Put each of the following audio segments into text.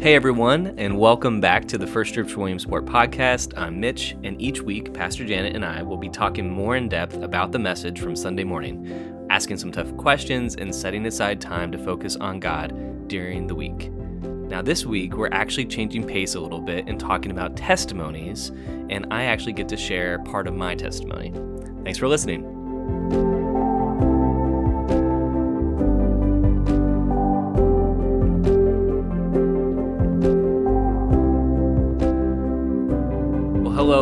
Hey everyone, and welcome back to the First Church Williamsport podcast. I'm Mitch, and each week, Pastor Janet and I will be talking more in depth about the message from Sunday morning, asking some tough questions, and setting aside time to focus on God during the week. Now, this week, we're actually changing pace a little bit and talking about testimonies, and I actually get to share part of my testimony. Thanks for listening.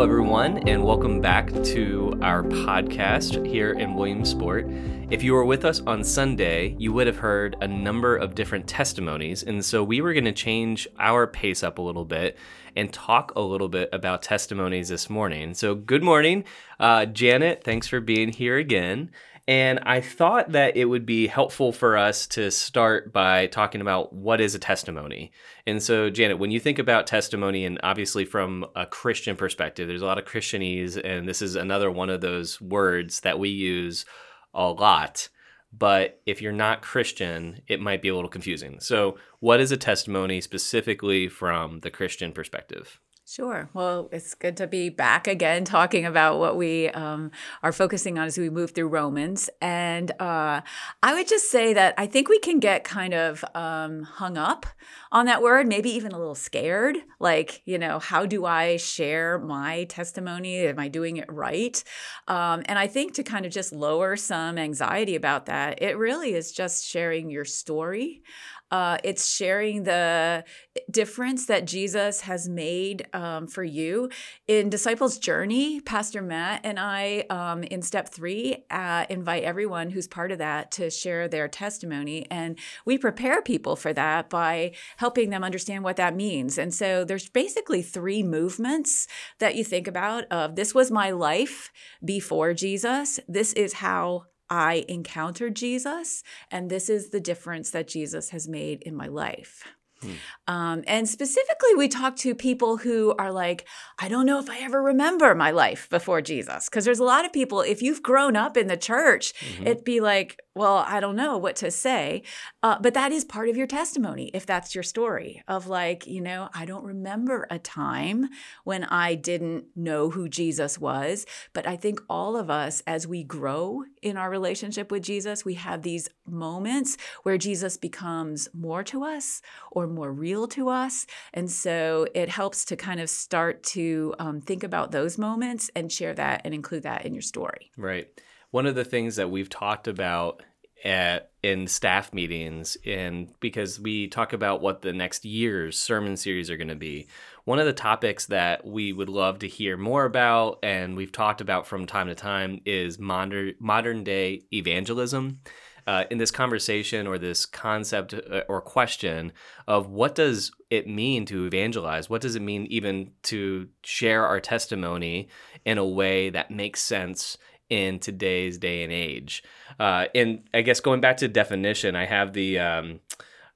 Everyone, and welcome back to our podcast here in Williamsport. If you were with us on Sunday, you would have heard a number of different testimonies, and so we were going to change our pace up a little bit and talk a little bit about testimonies this morning. So, good morning, uh, Janet. Thanks for being here again. And I thought that it would be helpful for us to start by talking about what is a testimony. And so, Janet, when you think about testimony, and obviously from a Christian perspective, there's a lot of Christianese, and this is another one of those words that we use a lot. But if you're not Christian, it might be a little confusing. So, what is a testimony specifically from the Christian perspective? Sure. Well, it's good to be back again talking about what we um, are focusing on as we move through Romans. And uh, I would just say that I think we can get kind of um, hung up on that word, maybe even a little scared. Like, you know, how do I share my testimony? Am I doing it right? Um, and I think to kind of just lower some anxiety about that, it really is just sharing your story. Uh, it's sharing the difference that Jesus has made um, for you. In Disciples Journey, Pastor Matt and I, um, in step three, uh, invite everyone who's part of that to share their testimony. And we prepare people for that by helping them understand what that means. And so there's basically three movements that you think about of this was my life before Jesus. This is how I encountered Jesus, and this is the difference that Jesus has made in my life. Hmm. Um, and specifically, we talk to people who are like, I don't know if I ever remember my life before Jesus. Because there's a lot of people, if you've grown up in the church, mm-hmm. it'd be like, well, I don't know what to say. Uh, but that is part of your testimony, if that's your story of like, you know, I don't remember a time when I didn't know who Jesus was. But I think all of us, as we grow in our relationship with Jesus, we have these moments where Jesus becomes more to us or more real to us. And so it helps to kind of start to um, think about those moments and share that and include that in your story. Right one of the things that we've talked about at in staff meetings and because we talk about what the next year's sermon series are going to be one of the topics that we would love to hear more about and we've talked about from time to time is modern modern day evangelism. Uh, in this conversation or this concept uh, or question of what does it mean to evangelize what does it mean even to share our testimony in a way that makes sense in today's day and age. Uh, and I guess going back to definition, I have the um,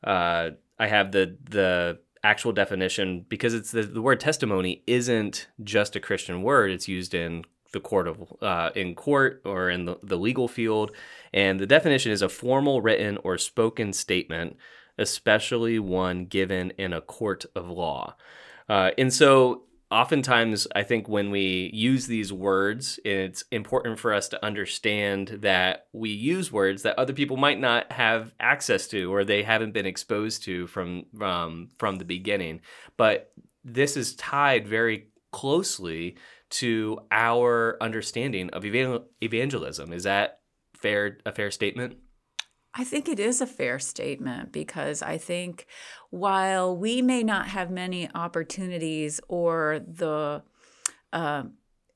uh, I have the the actual definition because it's the, the word testimony isn't just a Christian word. It's used in the court of uh, in court or in the, the legal field, and the definition is a formal written or spoken statement, especially one given in a court of law. Uh, and so oftentimes i think when we use these words it's important for us to understand that we use words that other people might not have access to or they haven't been exposed to from um, from the beginning. But this is tied very closely to our understanding of evangelism. Is that fair a fair statement I think it is a fair statement because I think while we may not have many opportunities or the uh,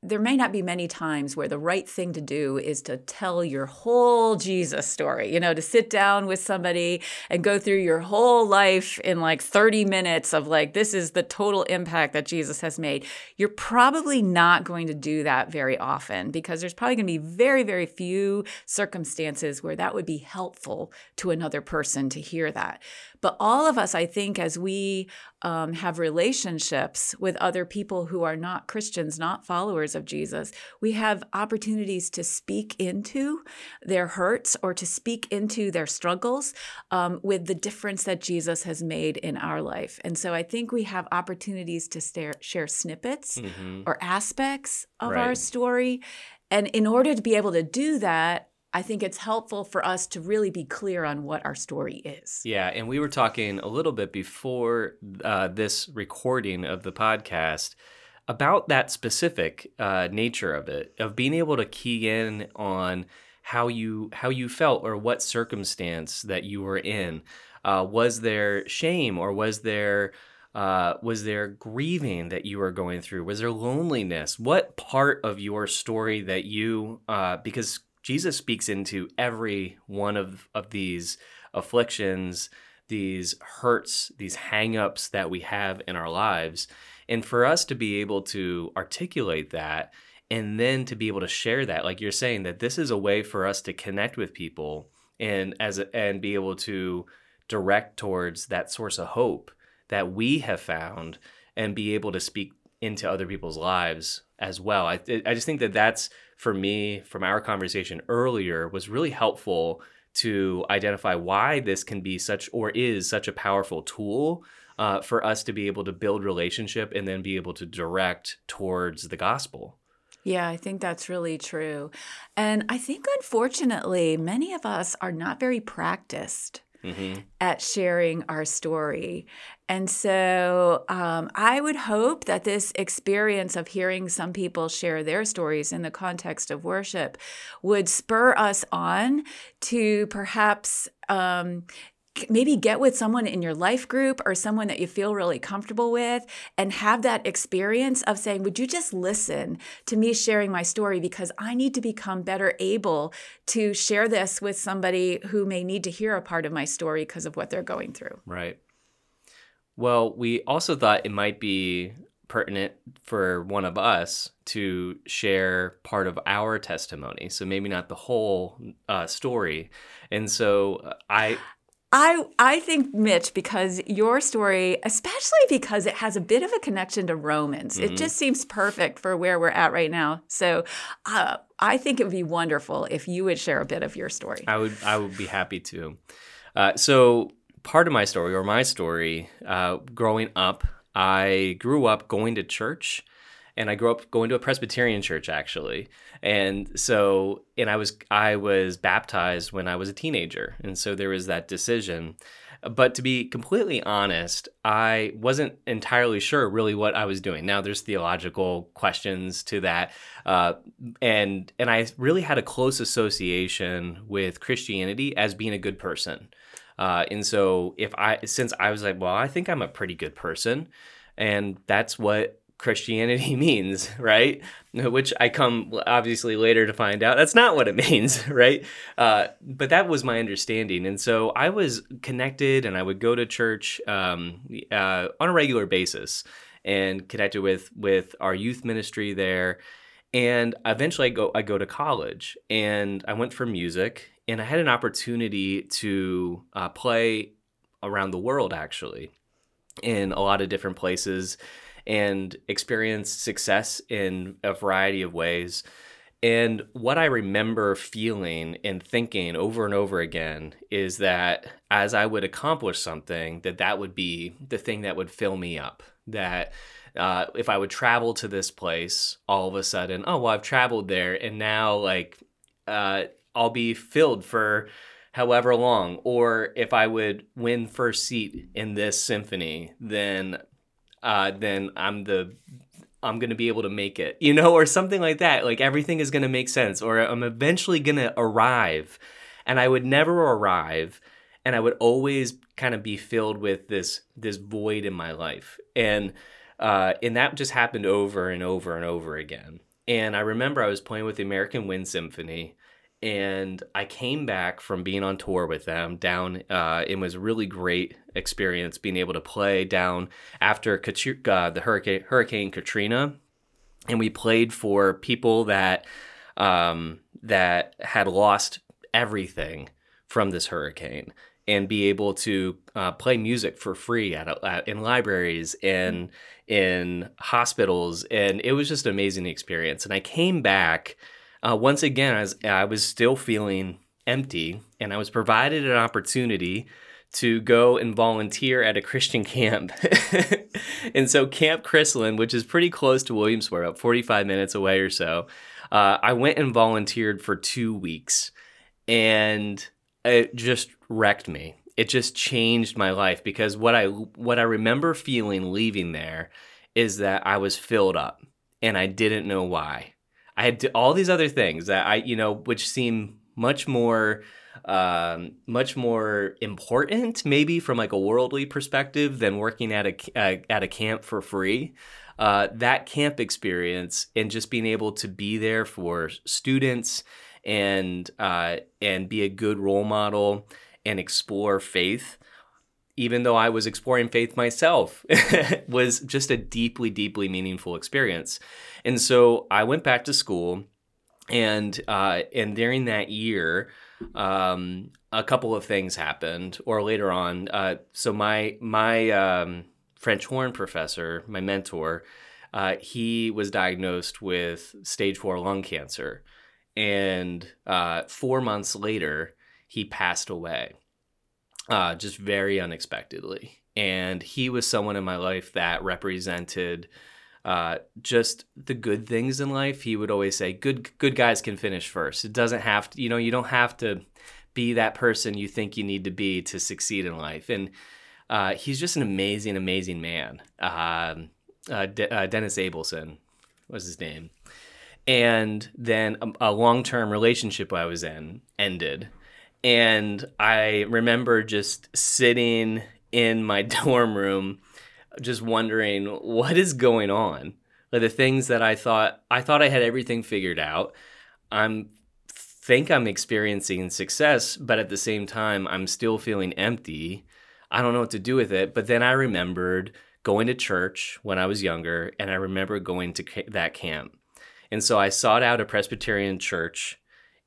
there may not be many times where the right thing to do is to tell your whole Jesus story, you know, to sit down with somebody and go through your whole life in like 30 minutes of like, this is the total impact that Jesus has made. You're probably not going to do that very often because there's probably going to be very, very few circumstances where that would be helpful to another person to hear that. But all of us, I think, as we um, have relationships with other people who are not Christians, not followers of Jesus, we have opportunities to speak into their hurts or to speak into their struggles um, with the difference that Jesus has made in our life. And so I think we have opportunities to stare, share snippets mm-hmm. or aspects of right. our story. And in order to be able to do that, I think it's helpful for us to really be clear on what our story is. Yeah, and we were talking a little bit before uh, this recording of the podcast about that specific uh, nature of it, of being able to key in on how you how you felt or what circumstance that you were in. Uh, was there shame or was there uh, was there grieving that you were going through? Was there loneliness? What part of your story that you, uh, because Jesus speaks into every one of, of these afflictions, these hurts, these hangups that we have in our lives. And for us to be able to articulate that and then to be able to share that, like you're saying, that this is a way for us to connect with people and as and be able to direct towards that source of hope that we have found and be able to speak into other people's lives as well. I, I just think that that's for me from our conversation earlier was really helpful to identify why this can be such or is such a powerful tool uh, for us to be able to build relationship and then be able to direct towards the gospel. Yeah, I think that's really true. And I think, unfortunately, many of us are not very practiced mm-hmm. at sharing our story. And so um, I would hope that this experience of hearing some people share their stories in the context of worship would spur us on to perhaps um, maybe get with someone in your life group or someone that you feel really comfortable with and have that experience of saying, Would you just listen to me sharing my story? Because I need to become better able to share this with somebody who may need to hear a part of my story because of what they're going through. Right. Well, we also thought it might be pertinent for one of us to share part of our testimony. So maybe not the whole uh, story. And so uh, I I I think Mitch because your story, especially because it has a bit of a connection to Romans, mm-hmm. it just seems perfect for where we're at right now. So, uh, I think it would be wonderful if you would share a bit of your story. I would I would be happy to. Uh, so, part of my story or my story, uh, growing up, I grew up going to church and I grew up going to a Presbyterian church actually. And so and I was I was baptized when I was a teenager. And so there was that decision. But to be completely honest, I wasn't entirely sure really what I was doing. Now there's theological questions to that. Uh, and and I really had a close association with Christianity as being a good person. Uh, and so if I since I was like, well, I think I'm a pretty good person, and that's what Christianity means, right? Which I come obviously later to find out that's not what it means, right? Uh, but that was my understanding, and so I was connected, and I would go to church um, uh, on a regular basis, and connected with with our youth ministry there. And eventually, I go I go to college, and I went for music, and I had an opportunity to uh, play around the world, actually, in a lot of different places and experienced success in a variety of ways. And what I remember feeling and thinking over and over again is that as I would accomplish something, that that would be the thing that would fill me up. That uh, if I would travel to this place, all of a sudden, oh well, I've traveled there, and now like uh, I'll be filled for however long. Or if I would win first seat in this symphony, then uh, then I'm the I'm to be able to make it, you know, or something like that. Like everything is to make sense, or I'm eventually to arrive. And I would never arrive. And I would always kind of be filled with this this void in my life. And uh, and that just happened over and over and over again. And I remember I was playing with the American Wind Symphony and I came back from being on tour with them down. Uh, it was a really great experience being able to play down after uh, the hurricane Hurricane Katrina, and we played for people that um, that had lost everything from this hurricane. and be able to uh, play music for free at, at in libraries and in hospitals, and it was just an amazing experience. And I came back uh, once again as I was still feeling empty, and I was provided an opportunity to go and volunteer at a Christian camp. and so, Camp Krislund, which is pretty close to Williamsport, about 45 minutes away or so, uh, I went and volunteered for two weeks. And it just wrecked me. It just changed my life because what I what I remember feeling leaving there is that I was filled up and I didn't know why. I had to, all these other things that I, you know, which seem much more um, much more important maybe from like a worldly perspective than working at a uh, at a camp for free. Uh, that camp experience and just being able to be there for students and uh, and be a good role model and explore faith even though I was exploring faith myself, was just a deeply, deeply meaningful experience. And so I went back to school, and uh, and during that year, um, a couple of things happened. Or later on, uh, so my my um, French horn professor, my mentor, uh, he was diagnosed with stage four lung cancer, and uh, four months later, he passed away uh, just very unexpectedly. And he was someone in my life that represented uh, just the good things in life. He would always say, "Good, good guys can finish first. It doesn't have to, you know, you don't have to be that person you think you need to be to succeed in life." And uh, he's just an amazing, amazing man. Um, uh, De- uh, Dennis Abelson was his name. And then a, a long term relationship I was in ended and I remember just sitting in my dorm room, just wondering what is going on. Like the things that I thought I thought I had everything figured out. I'm think I'm experiencing success, but at the same time, I'm still feeling empty. I don't know what to do with it. But then I remembered going to church when I was younger, and I remember going to that camp. And so I sought out a Presbyterian church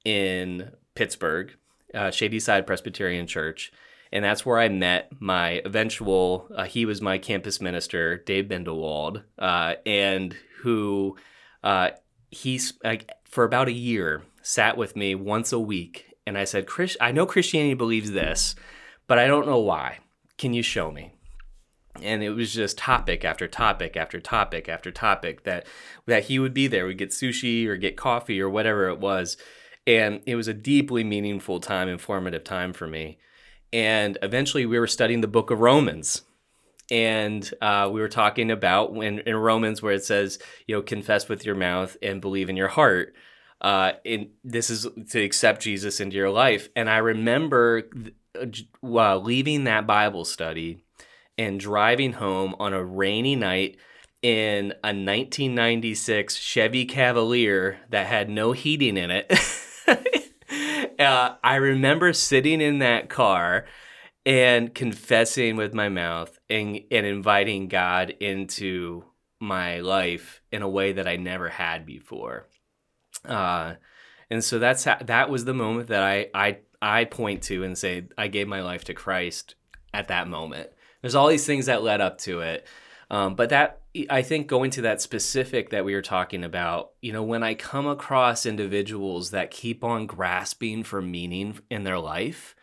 in Pittsburgh uh, Shadyside Presbyterian Church. And that's where I met my eventual, uh, he was my campus minister, Dave Bindewald, uh, and who uh, he's like, for about a year sat with me once a week. And I said, Chris, I know Christianity believes this, but I don't know why. Can you show me? and it was just topic after topic after topic after topic that that he would be there we'd get sushi or get coffee or whatever it was and it was a deeply meaningful time, informative time for me. And eventually we were studying the book of Romans. And uh, we were talking about when in Romans where it says, you know, confess with your mouth and believe in your heart. Uh, and this is to accept Jesus into your life. And I remember uh, leaving that Bible study and driving home on a rainy night in a 1996 Chevy Cavalier that had no heating in it. uh, I remember sitting in that car and confessing with my mouth and, and inviting God into my life in a way that I never had before. Uh, and so that's how, that was the moment that I, I I point to and say I gave my life to Christ at that moment. There's all these things that led up to it, um, but that I think going to that specific that we were talking about, you know, when I come across individuals that keep on grasping for meaning in their life,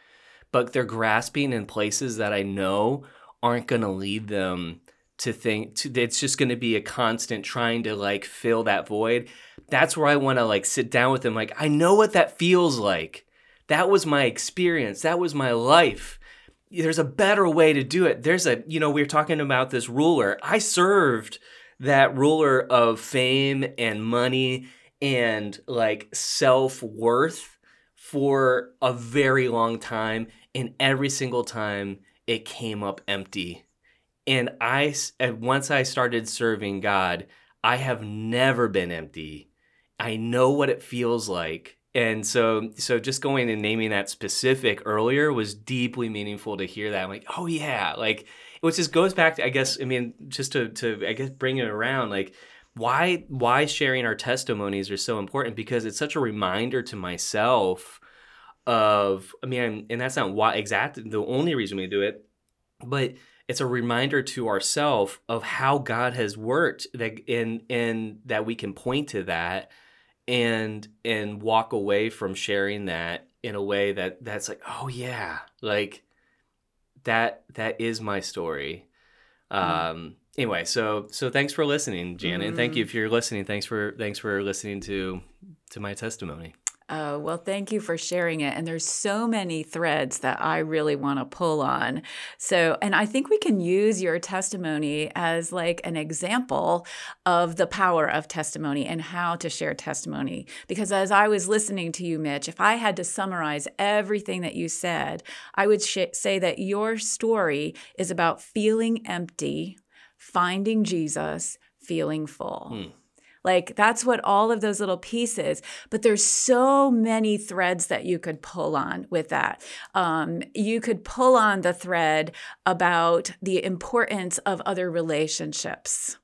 but they're grasping in places that I know aren't going to lead them to think to, it's just going to be a constant trying to like fill that void. That's where I want to like sit down with them like I know what that feels like. That was my experience. That was my life there's a better way to do it. There's a, you know, we are talking about this ruler. I served that ruler of fame and money and like self worth for a very long time. And every single time it came up empty. And I, once I started serving God, I have never been empty. I know what it feels like and so so just going and naming that specific earlier was deeply meaningful to hear that. I'm like oh yeah like which just goes back to i guess i mean just to to i guess bring it around like why why sharing our testimonies are so important because it's such a reminder to myself of I mean, and that's not why exactly the only reason we do it, but it's a reminder to ourselves of how God has worked that in in that we can point to that and and walk away from sharing that in a way that that's like oh yeah like that that is my story mm. um anyway so so thanks for listening Janet mm. and thank you mm. if you're listening thanks for thanks for listening to to my testimony Oh, well, thank you for sharing it. And there's so many threads that I really want to pull on. So, and I think we can use your testimony as like an example of the power of testimony and how to share testimony. Because as I was listening to you, Mitch, if I had to summarize everything that you said, I would sh- say that your story is about feeling empty, finding Jesus, feeling full. Hmm. Like that's what all of those little pieces, but there's so many threads that you could pull on with that. Um, you could pull on the thread about the importance of other relationships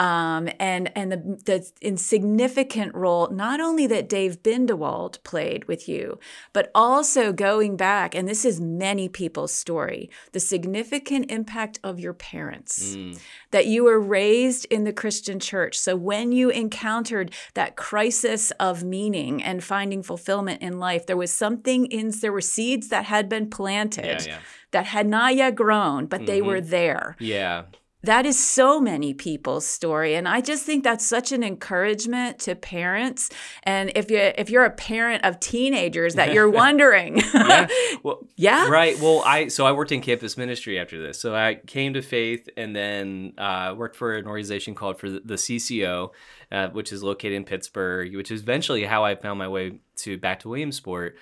um, and and the, the insignificant role not only that Dave Bindewald played with you, but also going back, and this is many people's story, the significant impact of your parents, mm. that you were raised in the Christian church. So when you encountered that crisis of meaning and finding fulfillment in life, there was something in there were seeds that had been planted. Yeah, yeah. That had not yet grown, but mm-hmm. they were there. Yeah that is so many people's story and i just think that's such an encouragement to parents. And if you if you're a parent of teenagers that you're wondering yeah. Well, yeah. right. Well i so i worked in campus ministry after this. So i came to faith and then uh, worked for an organization called for the, cco uh, which is located in pittsburgh which is eventually how i found my way to back to williamsport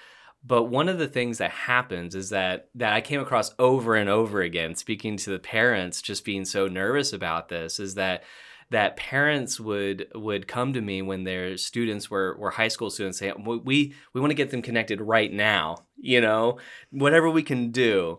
but one of the things that happens is that that I came across over and over again, speaking to the parents, just being so nervous about this, is that that parents would would come to me when their students were were high school students say we we want to get them connected right now you know whatever we can do.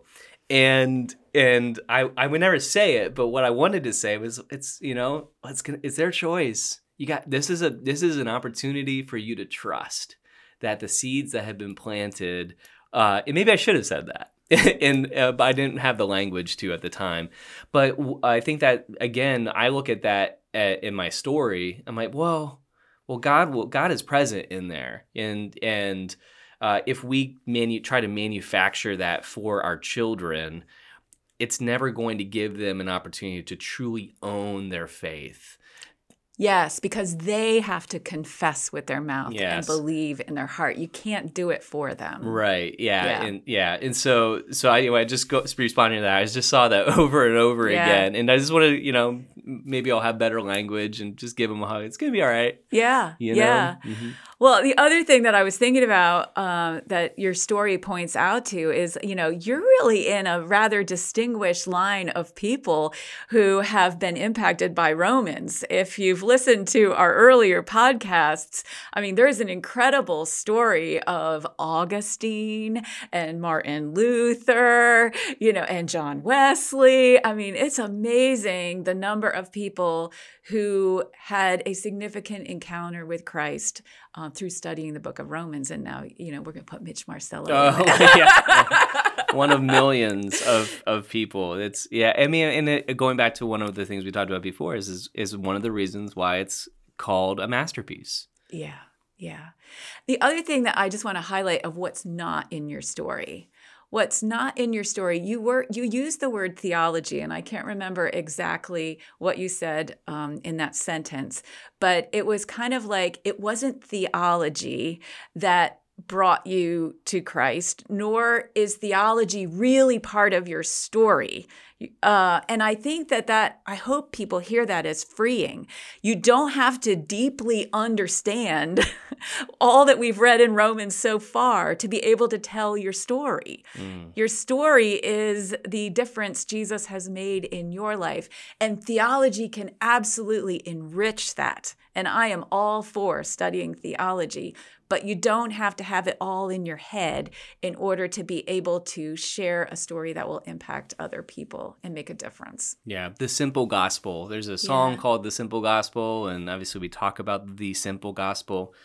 And and I I would never say it but what I wanted to say was it's you know it's it's their choice. You got this is a this is an opportunity for you to trust that the seeds that have been planted, uh, and maybe I should have said that. and uh, I didn't have the language to at the time, but w- I think that again, I look at that at, in my story. I'm like, well, well, God, God is present in there, and and uh, if we manu- try to manufacture that for our children, it's never going to give them an opportunity to truly own their faith. Yes, because they have to confess with their mouth yes. and believe in their heart. You can't do it for them. Right. Yeah. yeah. And yeah. And so so anyway, I just go responding to that. I just saw that over and over yeah. again. And I just want to, you know, maybe I'll have better language and just give them a hug. It's gonna be all right. Yeah. You know? Yeah. Mm-hmm. Well, the other thing that I was thinking about uh, that your story points out to is, you know, you're really in a rather distinguished line of people who have been impacted by Romans. If you've listened to our earlier podcasts, I mean, there's an incredible story of Augustine and Martin Luther, you know, and John Wesley. I mean, it's amazing the number of people who had a significant encounter with Christ uh, through studying the book of Romans. And now, you know, we're going to put Mitch Marcello. Oh, yeah. one of millions of, of people. It's, yeah. I mean, and it, going back to one of the things we talked about before is, is, is one of the reasons why it's called a masterpiece. Yeah. Yeah. The other thing that I just want to highlight of what's not in your story what's not in your story you were you used the word theology and i can't remember exactly what you said um, in that sentence but it was kind of like it wasn't theology that brought you to Christ, nor is theology really part of your story. Uh, and I think that that I hope people hear that as freeing. You don't have to deeply understand all that we've read in Romans so far to be able to tell your story. Mm. Your story is the difference Jesus has made in your life, and theology can absolutely enrich that. And I am all for studying theology, but you don't have to have it all in your head in order to be able to share a story that will impact other people and make a difference. Yeah, the simple gospel. There's a song yeah. called The Simple Gospel, and obviously we talk about the simple gospel,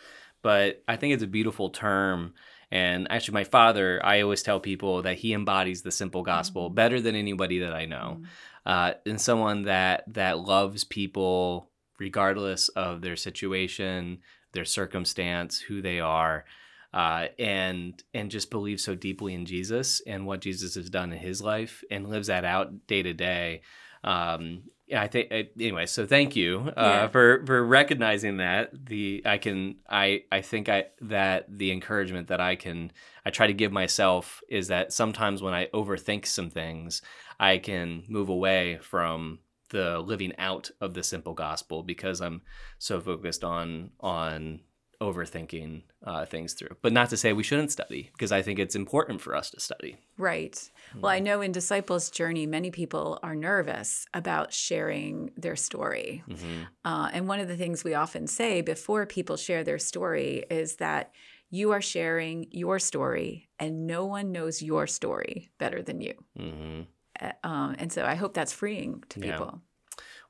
but I think it's a beautiful term. And actually, my father, I always tell people that he embodies the simple gospel Mm-hmm. better than anybody that I know, uh, and someone that that loves people regardless of their situation, their circumstance, who they are, uh, and and just believes so deeply in Jesus and what Jesus has done in his life, and lives that out day to day. Um, I think uh, anyway. So thank you uh, Yeah. for for recognizing that. The I can I I think I that the encouragement that I can I try to give myself is that sometimes when I overthink some things, I can move away from the living out of the simple gospel because I'm so focused on on overthinking uh, things through. But not to say we shouldn't study because I think it's important for us to study. Right. Well, I know in Disciples' Journey, many people are nervous about sharing their story. Mm-hmm. Uh, and one of the things we often say before people share their story is that you are sharing your story and no one knows your story better than you. Mm-hmm. Uh, um, and so I hope that's freeing to Yeah. people.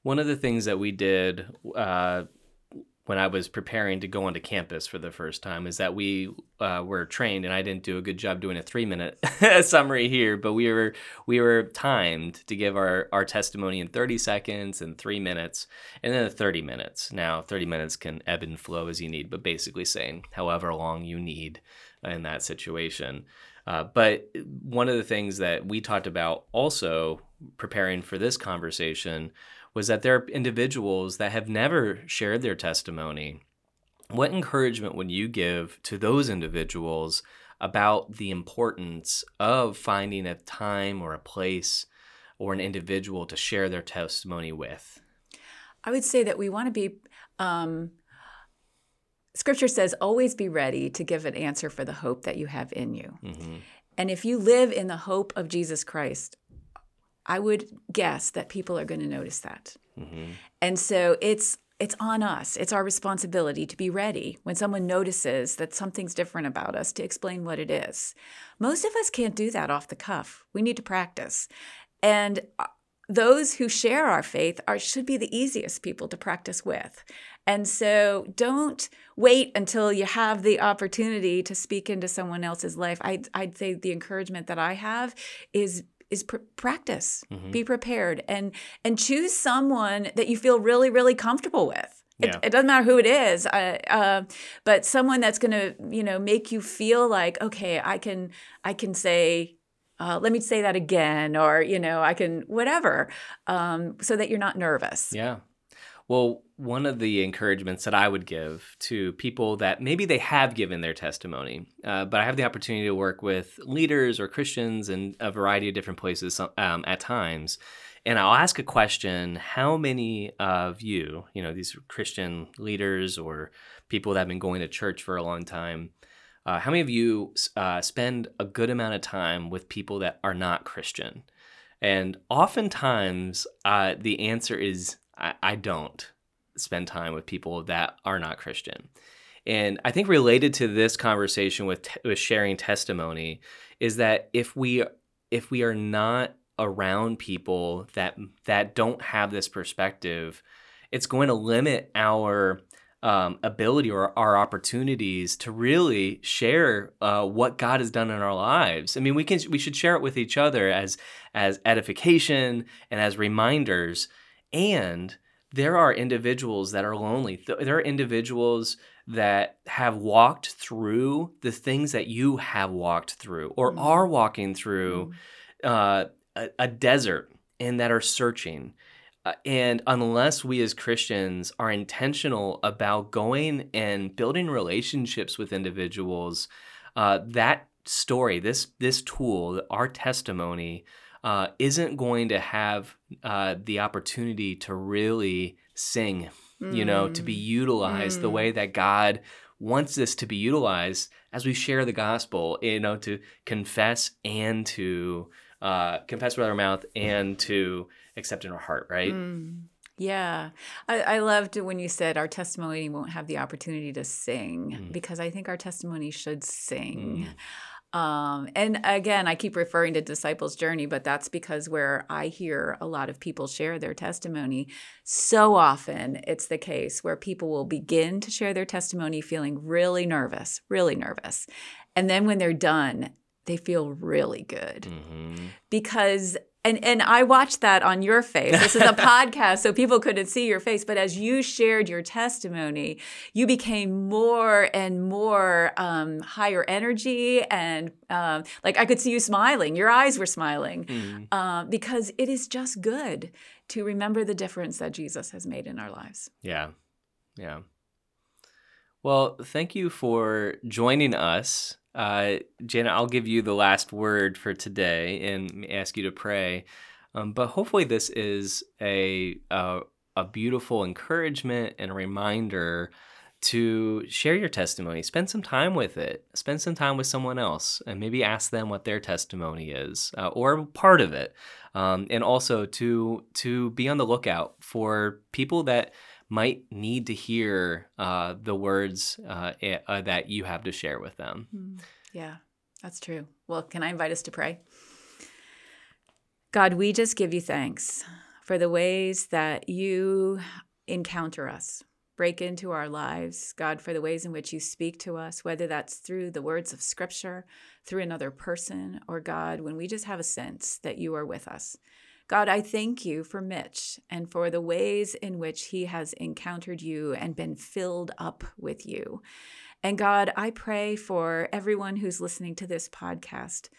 One of the things that we did uh, when I was preparing to go onto campus for the first time is that we uh, were trained, and I didn't do a good job doing a three minute summary here, but we were we were timed to give our, our testimony in 30 seconds and three minutes, and then 30 minutes. Now, 30 minutes can ebb and flow as you need, but basically saying however long you need in that situation. Uh, but one of the things that we talked about also preparing for this conversation was that there are individuals that have never shared their testimony. What encouragement would you give to those individuals about the importance of finding a time or a place or an individual to share their testimony with? I would say that we want to be, um, scripture says, always be ready to give an answer for the hope that you have in you. hmm And if you live in the hope of Jesus Christ, I would guess that people are going to notice that. hmm And so it's it's on us. It's our responsibility to be ready when someone notices that something's different about us to explain what it is. Most of us can't do that off the cuff. We need to practice. And uh, those who share our faith are should be the easiest people to practice with. And so don't wait until you have the opportunity to speak into someone else's life. I'd, I'd say the encouragement that I have is is pr- practice. Mhm. Be prepared and and choose someone that you feel really really comfortable with. It, Yeah. it doesn't matter who it is, uh, uh, but someone that's going to you know make you feel like okay, I can I can say. Uh, let me say that again, or you know, I can whatever, um, so that you're not nervous. Yeah. Well, one of the encouragements that I would give to people that maybe they have given their testimony, uh, but I have the opportunity to work with leaders or Christians in a variety of different places um, at times. And I'll ask a question How many of you, you know, these Christian leaders or people that have been going to church for a long time, uh, how many of you uh, spend a good amount of time with people that are not Christian? And oftentimes, uh, the answer is I, I don't spend time with people that are not Christian. And I think related to this conversation with, with sharing testimony is that if we if we are not around people that that don't have this perspective, it's going to limit our um, ability or our opportunities to really share uh, what God has done in our lives. I mean, we can we should share it with each other as as edification and as reminders. And there are individuals that are lonely. There are individuals that have walked through the things that you have walked through or Mm. are walking through uh, a, a desert and that are searching. Uh, and unless we as Christians are intentional about going and building relationships with individuals, uh, that story, this this tool, our testimony, uh, isn't going to have uh, the opportunity to really sing, you know, to be utilized the Mm. way that God wants this to be utilized as we share the gospel, you know, to confess and to uh, confess with our mouth and to accept in our heart, right? Mm. Yeah. I, I loved when you said our testimony won't have the opportunity to sing Mm. because I think our testimony should sing. Um, and again, I keep referring to disciples' journey, but that's because where I hear a lot of people share their testimony, so often it's the case where people will begin to share their testimony feeling really nervous, really nervous. And then when they're done, they feel really good mm-hmm. because and and I watched that on your face. This is a podcast, so people couldn't see your face. But as you shared your testimony, you became more and more um, higher energy, and um, like I could see you smiling. Your eyes were smiling mm. uh, because it is just good to remember the difference that Jesus has made in our lives. Yeah, yeah. Well, thank you for joining us uh, Janet, I'll give you the last word for today and ask you to pray. Um, but hopefully, this is a, a, a beautiful encouragement and a reminder to share your testimony. Spend some time with it. Spend some time with someone else, and maybe ask them what their testimony is uh, or part of it. Um, and also to to be on the lookout for people that might need to hear uh, the words uh, uh, that you have to share with them. Hmm. Yeah, that's true. Well, can I invite us to pray? God, we just give you thanks for the ways that you encounter us, break into our lives. God, for the ways in which you speak to us, whether that's through the words of scripture, through another person, or God, when we just have a sense that you are with us. God, I thank you for Mitch and for the ways in which he has encountered you and been filled up with you. And God, I pray for everyone who's listening to this podcast.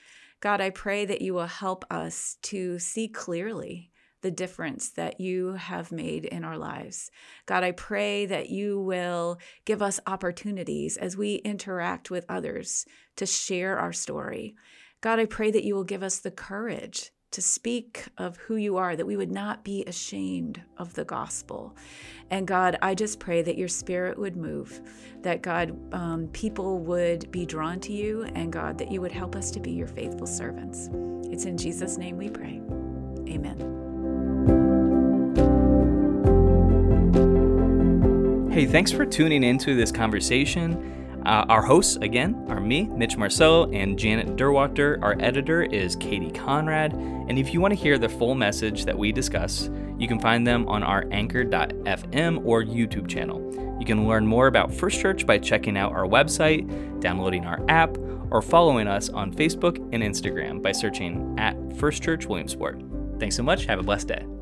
God, I pray that you will help us to see clearly the difference that you have made in our lives. God, I pray that you will give us opportunities as we interact with others to share our story. God, I pray that you will give us the courage to speak of who you are, that we would not be ashamed of the gospel. And God, I just pray that your spirit would move, that God, um, people would be drawn to you, and God, that you would help us to be your faithful servants. It's in Jesus' name we pray. Amen. Hey, thanks for tuning into this conversation. Uh, our hosts, again, are me, Mitch Marcello, and Janet Derwachter. Our editor is Katie Conrad. And if you want to hear the full message that we discuss, you can find them on our anchor.fm or YouTube channel. You can learn more about First Church by checking out our website, downloading our app, or following us on Facebook and Instagram by searching at First Church Williamsport. Thanks so much. Have a blessed day.